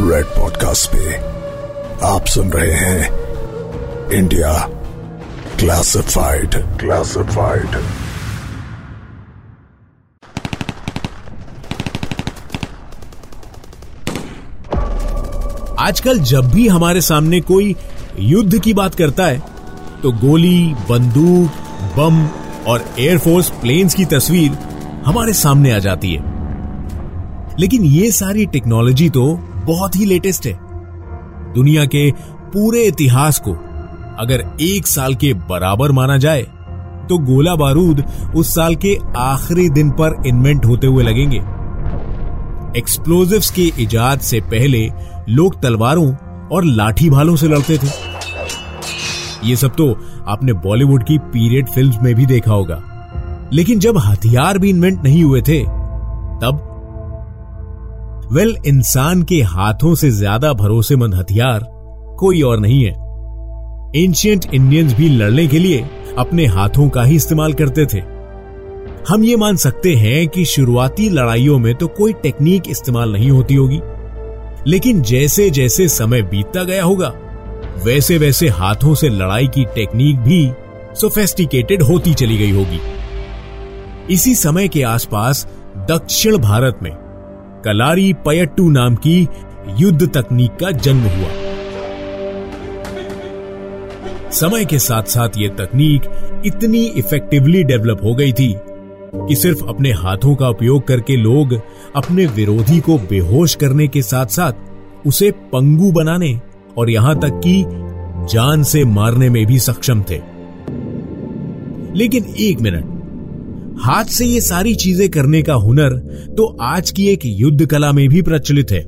Red podcast पे आप सुन रहे हैं इंडिया क्लासिफाइड क्लासिफाइड आजकल जब भी हमारे सामने कोई युद्ध की बात करता है तो गोली, बंदूक, बम और एयरफोर्स प्लेन्स की तस्वीर हमारे सामने आ जाती है। लेकिन ये सारी टेक्नोलॉजी तो बहुत ही लेटेस्ट है। दुनिया के पूरे इतिहास को अगर एक साल के बराबर माना जाए तो गोला बारूद उस साल के आखिरी दिन पर इन्वेंट होते हुए लगेंगे। एक्सप्लोजिव्स के इजाद से पहले लोग तलवारों और लाठी भालों से लड़ते थे। ये सब तो आपने बॉलीवुड की पीरियड फिल्म्स में भी देखा होगा। लेकिन जब हथियार भी इन्वेंट नहीं हुए थे, तब वेल, इंसान के हाथों से ज़्यादा भरोसेमंद हथियार कोई और नहीं है। एंशियंट इंडियंस भी लड़ने के लिए अपने हाथों का ही इस्तेमाल करते थे। हम ये मान सकते हैं कि शुरुआती लड़ाइयों में तो कोई टेक्निक इस्तेमाल नहीं होती होगी। लेकिन जैसे जैसे समय बीतता गया होगा, वैसे वैसे हाथों से लड़ाई की टेक्निक भी सोफेस्टिकेटेड होती चली गई होगी। इसी समय के आसपास दक्षिण भारत में कलारी पयट्टू नाम की युद्ध तकनीक का जन्म हुआ। समय के साथ साथ यह तकनीक इतनी इफेक्टिवली डेवलप हो गई थी कि सिर्फ़ अपने हाथों का उपयोग करके लोग अपने विरोधी को बेहोश करने के साथ साथ उसे पंगु बनाने और यहाँ तक कि जान से मारने में भी सक्षम थे। लेकिन एक मिनट हाथ से ये सारी चीज़ें करने का हुनर तो आज की एक युद्ध कला में भी प्रचलित है।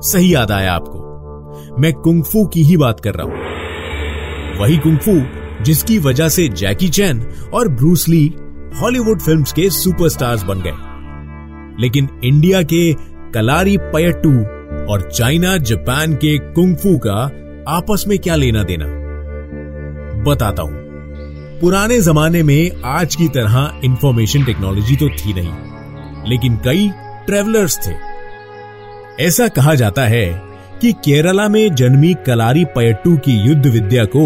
सही याद आया आपको। मैं कुंगफू की ही बात कर रहा हूँ। वही कुंगफू जिसकी वजह से जैकी चैन और ब्रूस ली हॉलीवुड फिल्म्स के सुपरस्टार्स बन गए। लेकिन इंडिया के कलारी पयट्टू और चाइना जापान के कुंगफू का आपस में क्या लेना देना? बताता हूँ। पुराने जमाने में आज की तरह इंफॉर्मेशन टेक्नोलॉजी तो थी नहीं, लेकिन कई ट्रेवलर्स थे। ऐसा कहा जाता है कि केरला में जन्मी कलारी पयट्टू की युद्ध विद्या को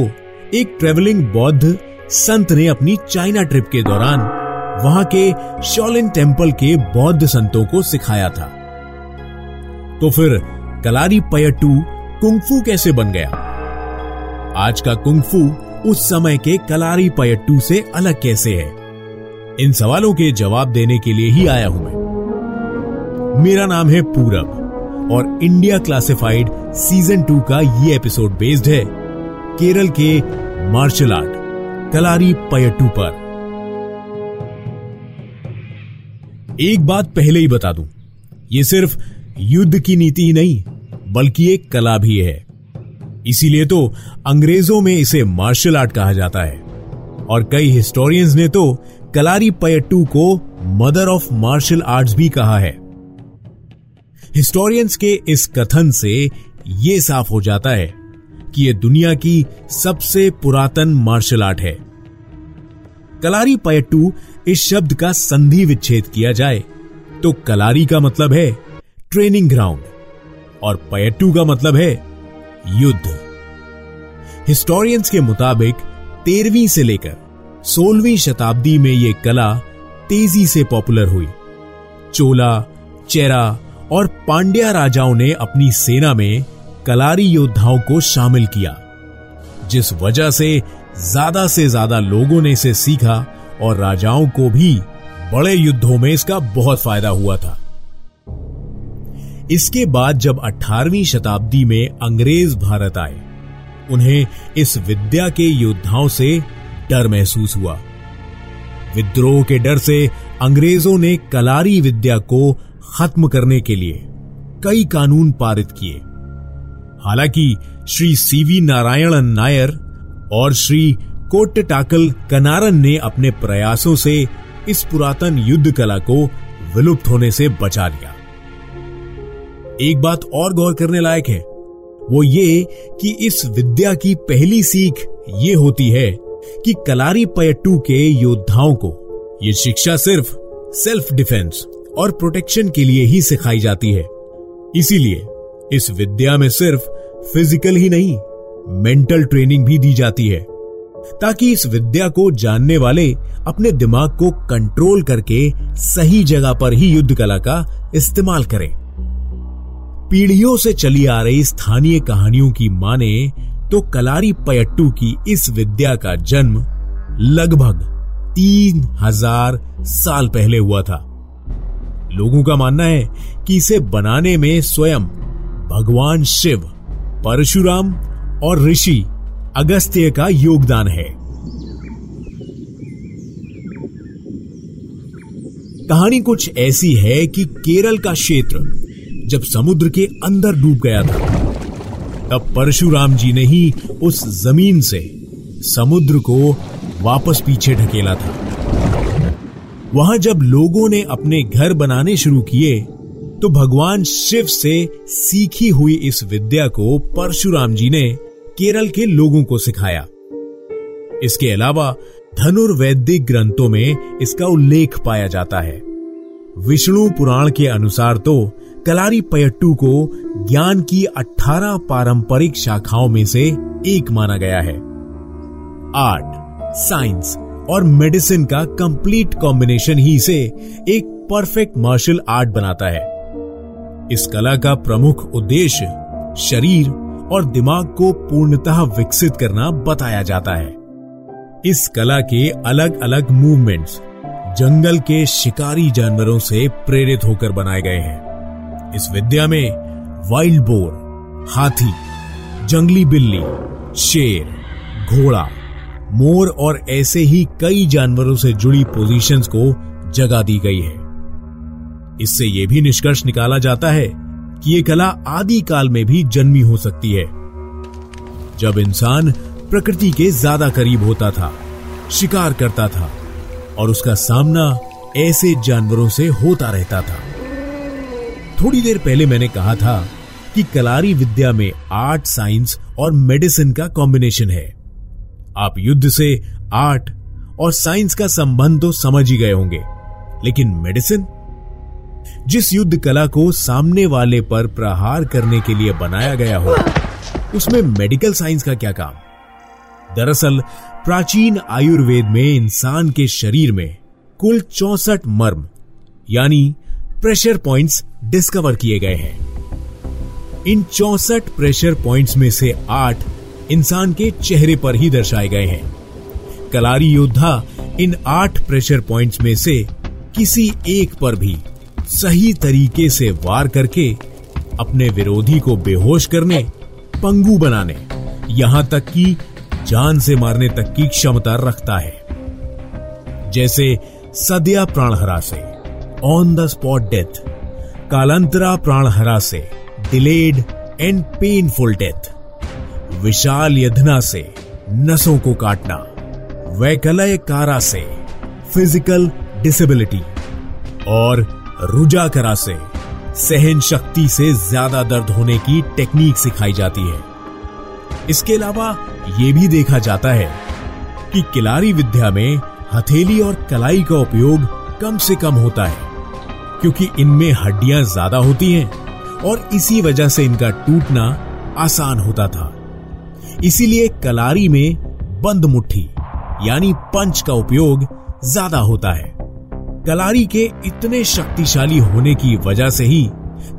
एक ट्रेवलिंग बौद्ध संत ने अपनी चाइना ट्रिप के दौरान वहाँ के शॉलिन टेंपल के बौद्ध संतों को सिखाया था। तो फिर कलारी पयट्टू कुंगफू कैसे बन गया? आज का कुंगफू उस समय के कलारी पयट्टू से अलग कैसे है? इन सवालों के जवाब देने के लिए ही आया हूँ मैं। मेरा नाम है पूरब, और इंडिया क्लासिफाइड सीज़न टू का ये एपिसोड बेस्ड है केरल के मार्शल आर्ट, कलारी पयट्टू पर। एक बात पहले ही बता दूँ, ये सिर्फ़ युद्ध की नीति ही नहीं, बल्कि एक कला भी है। इसीलिए तो अंग्रेज़ों में इसे मार्शल आर्ट कहा जाता है। और कई हिस्टोरियंस ने तो कलारी पयट्टू को मदर ऑफ़ मार्शल आर्ट्स भी कहा है। हिस्टोरियंस के इस कथन से यह साफ़ हो जाता है कि यह दुनिया की सबसे पुरातन मार्शल आर्ट है। कलारी पयट्टू इस शब्द का संधि विच्छेद किया जाए तो कलारी का मतलब है ट्रेनिंग ग्राउंड, और पयट्टू का मतलब है युद्ध। हिस्टोरियंस के मुताबिक, तेरहवीं से लेकर सोलहवीं शताब्दी में यह कला तेज़ी से पॉपुलर हुई। चोला, चेरा और पांड्या राजाओं ने अपनी सेना में कलारी योद्धाओं को शामिल किया, जिस वजह से ज़्यादा से ज़्यादा लोगों ने इसे सीखा और राजाओं को भी बड़े युद्धों में इसका बहुत फ़ायदा हुआ था। इसके बाद जब 18वीं शताब्दी में अंग्रेज़ भारत आए, उन्हें इस विद्या के योद्धाओं से डर महसूस हुआ। विद्रोह के डर से अंग्रेज़ों ने कलारी विद्या को खत्म करने के लिए कई कानून पारित किए। हालाँकि श्री सीवी नारायणन नायर और श्री कोट्टाकल कनारन ने अपने प्रयासों से इस पुरातन युद्ध कला को विलुप्त होने से बचा लिया। एक बात और गौर करने लायक है। वो ये कि इस विद्या की पहली सीख ये होती है कि कलारी पयट्टू के योद्धाओं को ये शिक्षा सिर्फ़ सेल्फ डिफेंस और प्रोटेक्शन के लिए ही सिखाई जाती है। इसीलिए इस विद्या में सिर्फ़ फ़िज़िकल ही नहीं मेंटल ट्रेनिंग भी दी जाती है। ताकि इस विद्या को जानने वाले अपने दिमाग को कंट्रोल करके सही जगह पर ही युद्ध कला का इस्तेमाल करें। पीढ़ियों से चली आ रही स्थानीय कहानियों की माने तो कलारी पयट्टू की इस विद्या का जन्म लगभग तीन हज़ार साल पहले हुआ था। लोगों का मानना है कि इसे बनाने में स्वयं भगवान शिव, परशुराम और ऋषि अगस्त्य का योगदान है। कहानी कुछ ऐसी है कि केरल का क्षेत्र जब समुद्र के अंदर डूब गया था, तब परशुराम जी ने ही उस ज़मीन से समुद्र को वापस पीछे ढकेला था। वहाँ जब लोगों ने अपने घर बनाने शुरू किए तो भगवान शिव से सीखी हुई इस विद्या को परशुराम जी ने केरल के लोगों को सिखाया। इसके अलावा धनुर्वैदिक ग्रंथों में इसका उल्लेख पाया जाता है। विष्णु पुराण के अनुसार तो कलारी पयट्टू को ज्ञान की 18 पारंपरिक शाखाओं में से एक माना गया है। आर्ट, साइंस और मेडिसिन का कंप्लीट कॉम्बिनेशन ही इसे एक परफेक्ट मार्शल आर्ट बनाता है। इस कला का प्रमुख उद्देश्य शरीर और दिमाग को पूर्णतः विकसित करना बताया जाता है। इस कला के अलग अलग मूवमेंट्स जंगल के शिकारी जानवरों से प्रेरित होकर बनाए गए हैं। इस विद्या में वाइल्ड बोर हाथी, जंगली बिल्ली, शेर, घोड़ा, मोर और ऐसे ही कई जानवरों से जुड़ी पोजीशंस को जगह दी गई है। इससे यह भी निष्कर्ष निकाला जाता है कि यह कला आदि काल में भी जन्मी हो सकती है। जब इंसान प्रकृति के ज़्यादा करीब होता था, शिकार करता था, और उसका सामना ऐसे जानवरों से होता रहता था। थोड़ी देर पहले मैंने कहा था कि कलारी विद्या में आर्ट, साइंस और मेडिसिन का कॉम्बिनेशन है। आप युद्ध से आर्ट और साइंस का संबंध तो समझ ही गए होंगे। लेकिन मेडिसिन? जिस युद्ध कला को सामने वाले पर प्रहार करने के लिए बनाया गया हो, उसमें मेडिकल साइंस का क्या काम? दरअसल, प्राचीन आयुर्वेद में इंसान के शरीर में कुल चौसठ मर्म, यानी प्रेशर पॉइंट्स डिस्कवर किए गए हैं। इन चौसठ प्रेशर पॉइंट्स में से आठ इंसान के चेहरे पर ही दर्शाए गए हैं। कलारी योद्धा इन आठ प्रेशर पॉइंट्स में से किसी एक पर भी सही तरीके से वार करके अपने विरोधी को बेहोश करने, पंगु बनाने, यहाँ तक कि जान से मारने तक की क्षमता रखता है। जैसे सद्या प्राणहरा से। ऑन द स्पॉट डेथ कालांतरा प्राणहरा से डिलेड एंड पेनफुल डेथ विशाल यधना से नसों को काटना वैकलय कारा से फ़िज़िकल डिसेबिलिटी और रुजा करा से सहन शक्ति से ज़्यादा दर्द होने की टेक्निक सिखाई जाती है इसके अलावा यह भी देखा जाता है कि किलारी विद्या में हथेली और कलाई का उपयोग कम से कम होता है क्योंकि इनमें हड्डियाँ ज़्यादा होती हैं और इसी वजह से इनका टूटना आसान होता था। इसीलिए कलारी में बंद मुट्ठी, यानी पंच का उपयोग ज़्यादा होता है। कलारी के इतने शक्तिशाली होने की वजह से ही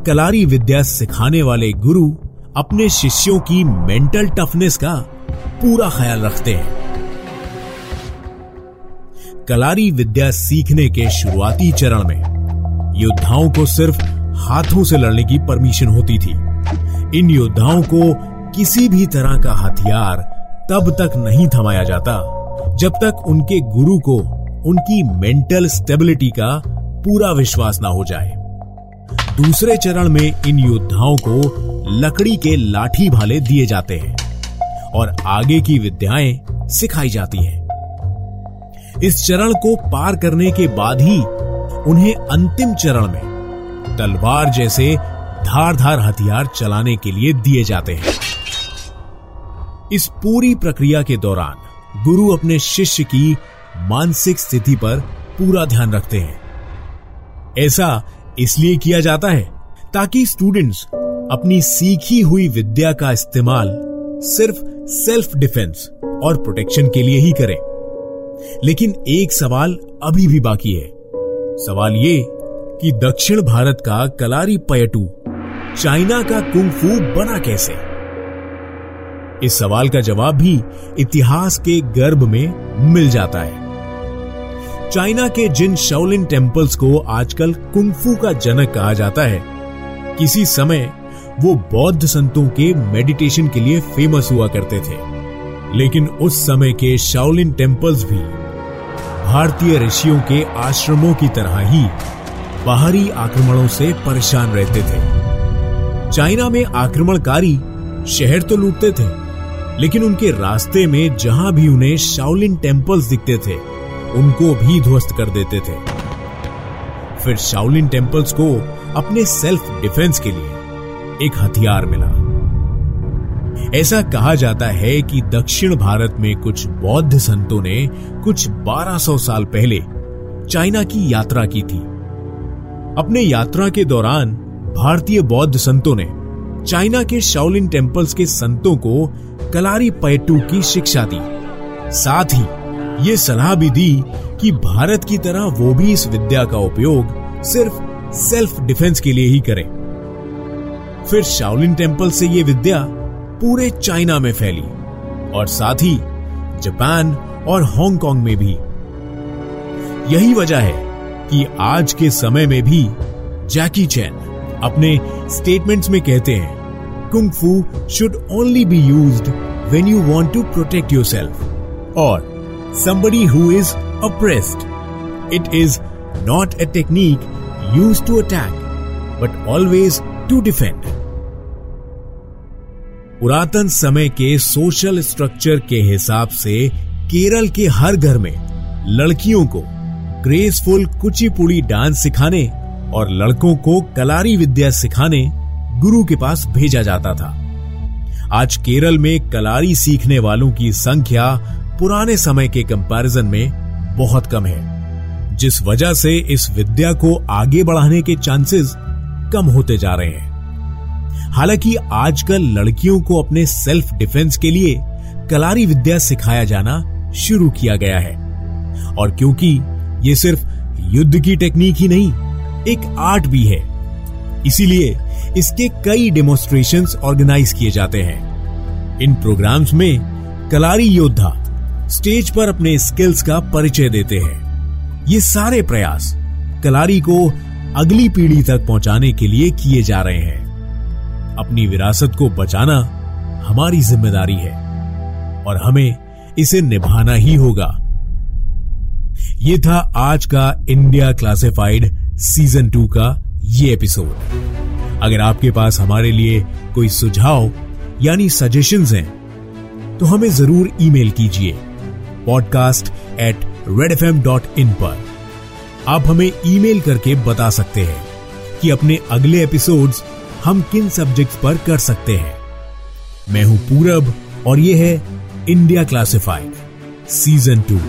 कलारी विद्या सिखाने वाले गुरु अपने शिष्यों की मेंटल टफनेस का पूरा ख्याल रखते हैं। कलारी विद्या सीखने के शुरुआती चरण में योद्धाओं को सिर्फ़ हाथों से लड़ने की परमिशन होती थी। इन योद्धाओं को किसी भी तरह का हथियार तब तक नहीं थमाया जाता, जब तक उनके गुरु को उनकी मेंटल स्टेबिलिटी का पूरा विश्वास ना हो जाए। दूसरे चरण में इन योद्धाओं को लकड़ी के लाठी भाले दिए जाते हैं और आगे की विद्याएँ सिखाई जाती हैं। इस चरण को पार करने के बाद ही उन्हें अंतिम चरण में तलवार जैसे धारधार हथियार चलाने के लिए दिए जाते हैं। इस पूरी प्रक्रिया के दौरान गुरु अपने शिष्य की मानसिक स्थिति पर पूरा ध्यान रखते हैं। ऐसा इसलिए किया जाता है ताकि स्टूडेंट्स अपनी सीखी हुई विद्या का इस्तेमाल सिर्फ़ सेल्फ डिफेंस और प्रोटेक्शन के लिए ही करें। लेकिन एक सवाल अभी भी बाकी है। सवाल ये कि दक्षिण भारत का कलारी पयटू चाइना का कुंफू बना कैसे? इस सवाल का जवाब भी इतिहास के गर्भ में मिल जाता है। चाइना के जिन शाओलिन टेम्पल्स को आजकल कुंफू का जनक कहा जाता है, किसी समय वो बौद्ध संतों के मेडिटेशन के लिए फ़ेमस हुआ करते थे। लेकिन उस समय के शाओलिन टेम्पल्स भी भारतीय ऋषियों के आश्रमों की तरह ही बाहरी आक्रमणों से परेशान रहते थे। चाइना में आक्रमणकारी शहर तो लूटते थे, लेकिन उनके रास्ते में जहाँ भी उन्हें शाओलिन टेम्पल्स दिखते थे, उनको भी ध्वस्त कर देते थे। फिर शाओलिन टेम्पल्स को अपने सेल्फ डिफेंस के लिए एक हथियार मिला। ऐसा कहा जाता है कि दक्षिण भारत में कुछ बौद्ध संतों ने कुछ 1200 साल पहले चाइना की यात्रा की थी। अपने यात्रा के दौरान भारतीय बौद्ध संतों ने चाइना के शाओलिन टेम्पल्स के संतों को कलारी पैटू की शिक्षा दी। साथ ही ये सलाह भी दी कि भारत की तरह वो भी इस विद्या का उपयोग सिर्फ़ सेल्फ डिफेंस के लिए ही करें। फिर शाओलिन टेंपल से ये विद्या पूरे चाइना में फैली और साथ ही जापान और हांगकांग में भी यही वजह है कि आज के समय में भी जैकी चैन अपने स्टेटमेंट्स में कहते हैं kung fu should only be use when you want to protect yourself और somebody who is oppressed. It is not a technique used to attack, but always to defend. पुरातन समय के सोशल स्ट्रक्चर के हिसाब से केरल के हर घर में लड़कियों को ग्रेसफुल कुचिपुड़ी डांस सिखाने और लड़कों को कलारी विद्या सिखाने गुरु के पास भेजा जाता था। आज केरल में कलारी सीखने वालों की संख्या पुराने समय के कंपैरिजन में बहुत कम है, जिस वजह से इस विद्या को आगे बढ़ाने के चांसेस कम होते जा रहे हैं। हालाँकि आजकल लड़कियों को अपने सेल्फ डिफेंस के लिए कलारी विद्या सिखाया जाना शुरू किया गया है। और क्योंकि ये सिर्फ़ युद्ध की टेक्निक ही नहीं, एक आर्ट भी है। इसीलिए इसके कई डेमोन्स्ट्रेशंस ऑर्गेनाइज किए जाते हैं। इन प्रोग्राम्स में कलारी योद्धा स्टेज पर अपने स्किल्स का परिचय देते हैं। ये सारे प्रयास कलारी को अगली पीढ़ी तक पहुँचाने के लिए किए जा रहे हैं। अपनी विरासत को बचाना हमारी ज़िम्मेदारी है और हमें इसे निभाना ही होगा। ये था आज का इंडिया क्लासिफाइड सीज़न टू का ये एपिसोड अगर आपके पास हमारे लिए कोई सुझाव यानी सजेशंस हैं तो हमें ज़रूर ईमेल कीजिए podcast at red F M dot in पर। आप हमें ईमेल करके बता सकते हैं कि अपने अगले एपिसोड्स हम किन सब्जेक्ट्स पर कर सकते हैं? मैं हूँ पूरब और ये है इंडिया क्लासिफाइड सीज़न टू